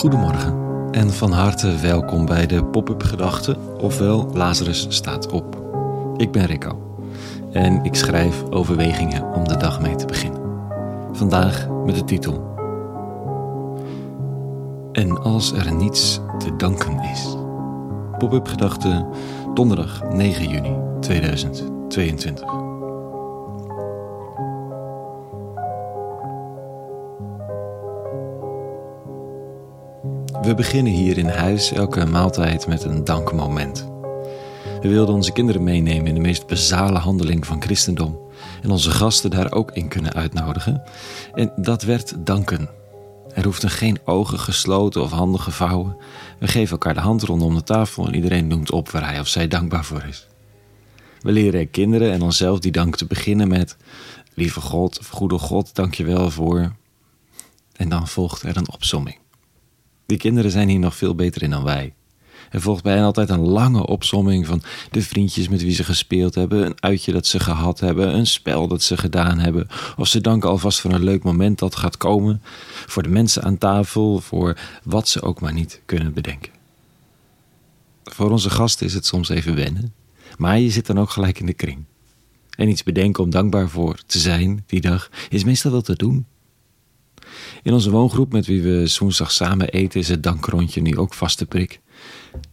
Goedemorgen en van harte welkom bij de Pop-up Gedachten, ofwel Lazarus staat op. Ik ben Rico en ik schrijf overwegingen om de dag mee te beginnen. Vandaag met de titel En als er niets te danken is. Pop-up Gedachten, donderdag 9 juni 2022. We beginnen hier in huis elke maaltijd met een dankmoment. We wilden onze kinderen meenemen in de meest basale handeling van christendom en onze gasten daar ook in kunnen uitnodigen. En dat werd danken. Er hoefden geen ogen gesloten of handen gevouwen. We geven elkaar de hand rondom de tafel en iedereen noemt op waar hij of zij dankbaar voor is. We leren kinderen en onszelf die dank te beginnen met: Lieve God Goede God, dank je wel voor. En dan volgt er een opsomming. Die kinderen zijn hier nog veel beter in dan wij. Er volgt bij hen altijd een lange opsomming van de vriendjes met wie ze gespeeld hebben, een uitje dat ze gehad hebben, een spel dat ze gedaan hebben. Of ze danken alvast voor een leuk moment dat gaat komen, voor de mensen aan tafel, voor wat ze ook maar niet kunnen bedenken. Voor onze gasten is het soms even wennen, maar je zit dan ook gelijk in de kring. En iets bedenken om dankbaar voor te zijn die dag is meestal wel te doen. In onze woongroep met wie we woensdag samen eten is het dankrondje nu ook vaste prik.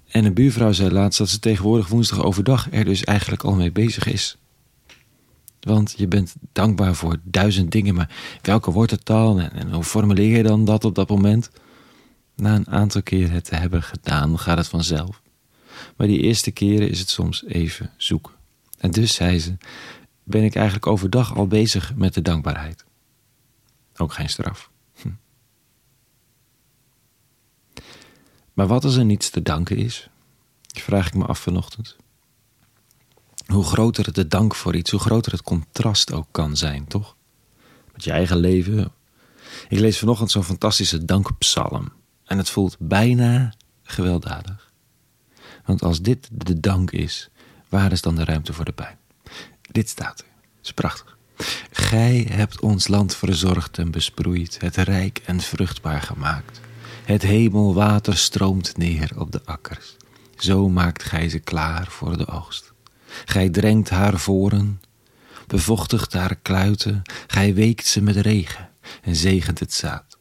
En een buurvrouw zei laatst dat ze tegenwoordig woensdag overdag er dus eigenlijk al mee bezig is. Want je bent dankbaar voor duizend dingen, maar welke wordt het dan en, hoe formuleer je dan dat op dat moment? Na een aantal keer het te hebben gedaan, gaat het vanzelf. Maar die eerste keren is het soms even zoeken. En dus, zei ze, ben ik eigenlijk overdag al bezig met de dankbaarheid. Ook geen straf. Hm. Maar wat als er niets te danken is? Vraag ik me af vanochtend. Hoe groter de dank voor iets, hoe groter het contrast ook kan zijn, toch? Met je eigen leven. Ik lees vanochtend zo'n fantastische dankpsalm. En het voelt bijna gewelddadig. Want als dit de dank is, waar is dan de ruimte voor de pijn? Dit staat er. Het is prachtig. Gij hebt ons land verzorgd en besproeid, het rijk en vruchtbaar gemaakt. Het hemelwater stroomt neer op de akkers. Zo maakt gij ze klaar voor de oogst. Gij drenkt haar voren, bevochtigt haar kluiten, gij weekt ze met regen en zegent het zaad.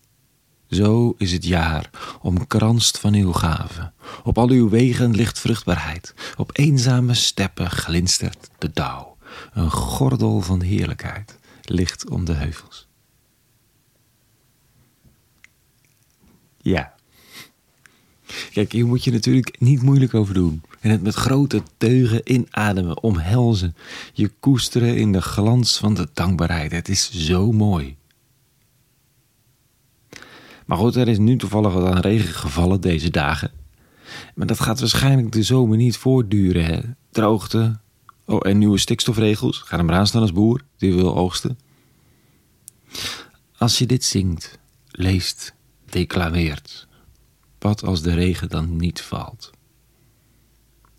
Zo is het jaar omkranst van uw gaven. Op al uw wegen ligt vruchtbaarheid. Op eenzame steppen glinstert de dauw. Een gordel van heerlijkheid ligt om de heuvels. Ja. Kijk, hier moet je natuurlijk niet moeilijk over doen. En het met grote teugen inademen, omhelzen. Je koesteren in de glans van de dankbaarheid. Het is zo mooi. Maar goed, er is nu toevallig wat aan regen gevallen deze dagen. Maar dat gaat waarschijnlijk de zomer niet voortduren. Hè? Droogte, Oh, en nieuwe stikstofregels. Ga hem eraan staan als boer die wil oogsten. Als je dit zingt, leest, declameert, wat als de regen dan niet valt?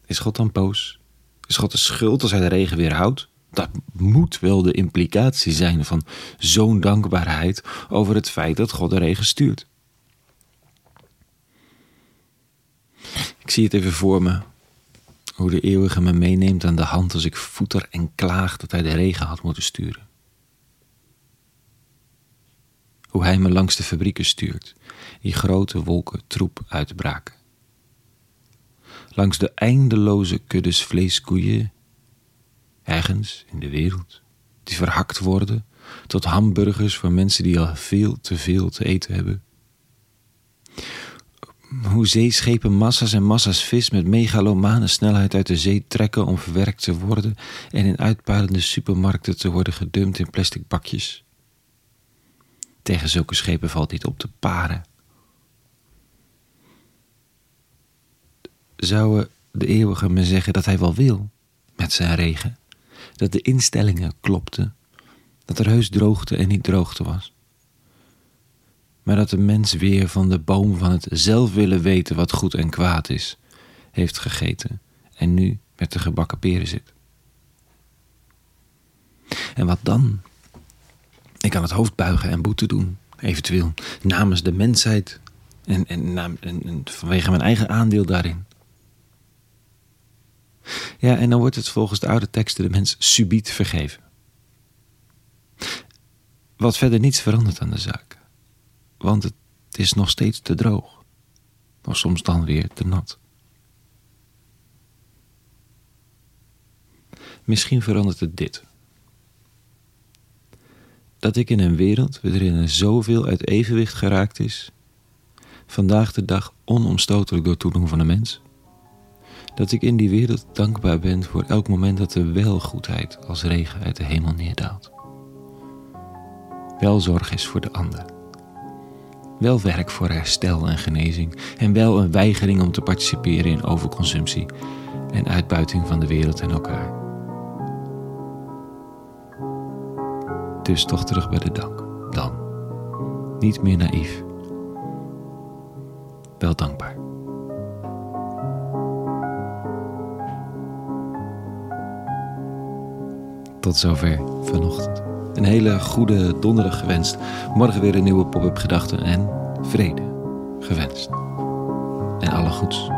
Is God dan boos? Is God de schuld als hij de regen weer houdt? Dat moet wel de implicatie zijn van zo'n dankbaarheid over het feit dat God de regen stuurt. Ik zie het even voor me hoe de eeuwige me meeneemt aan de hand als ik voeter en klaag dat hij de regen had moeten sturen. Hoe hij me langs de fabrieken stuurt, die grote wolken troep uitbraken. Langs de eindeloze kuddes vleeskoeien, ergens in de wereld, die verhakt worden tot hamburgers voor mensen die al veel te veel te eten hebben hoe zeeschepen massa's en massa's vis met megalomane snelheid uit de zee trekken om verwerkt te worden en in uitpuilende supermarkten te worden gedumpt in plastic bakjes. Tegen zulke schepen valt niet op te paren. Zou de eeuwige me zeggen dat hij wel wil met zijn regen? Dat de instellingen klopten, dat er heus droogte en niet droogte was? Maar dat de mens weer van de boom van het zelf willen weten wat goed en kwaad is, heeft gegeten en nu met de gebakken peren zit. En wat dan? Ik kan het hoofd buigen en boete doen, eventueel namens de mensheid. En, en, en, vanwege mijn eigen aandeel daarin. Ja, en dan wordt het volgens de oude teksten de mens subiet vergeven. Wat verder niets verandert aan de zaak. Want het is nog steeds te droog. Of soms dan weer te nat. Misschien verandert het dit. Dat ik in een wereld waarin er zoveel uit evenwicht geraakt is, vandaag de dag onomstotelijk door toedoen van de mens, dat ik in die wereld dankbaar ben voor elk moment dat er wel goedheid als regen uit de hemel neerdaalt. Wel zorg is voor de ander. Wel werk voor herstel en genezing en wel een weigering om te participeren in overconsumptie en uitbuiting van de wereld en elkaar. Dus toch terug bij de dank. Dan. Niet meer naïef. Wel dankbaar. Tot zover vanochtend. Een hele goede donderdag gewenst. Morgen weer een nieuwe pop-up gedachten en vrede gewenst. En alle goeds.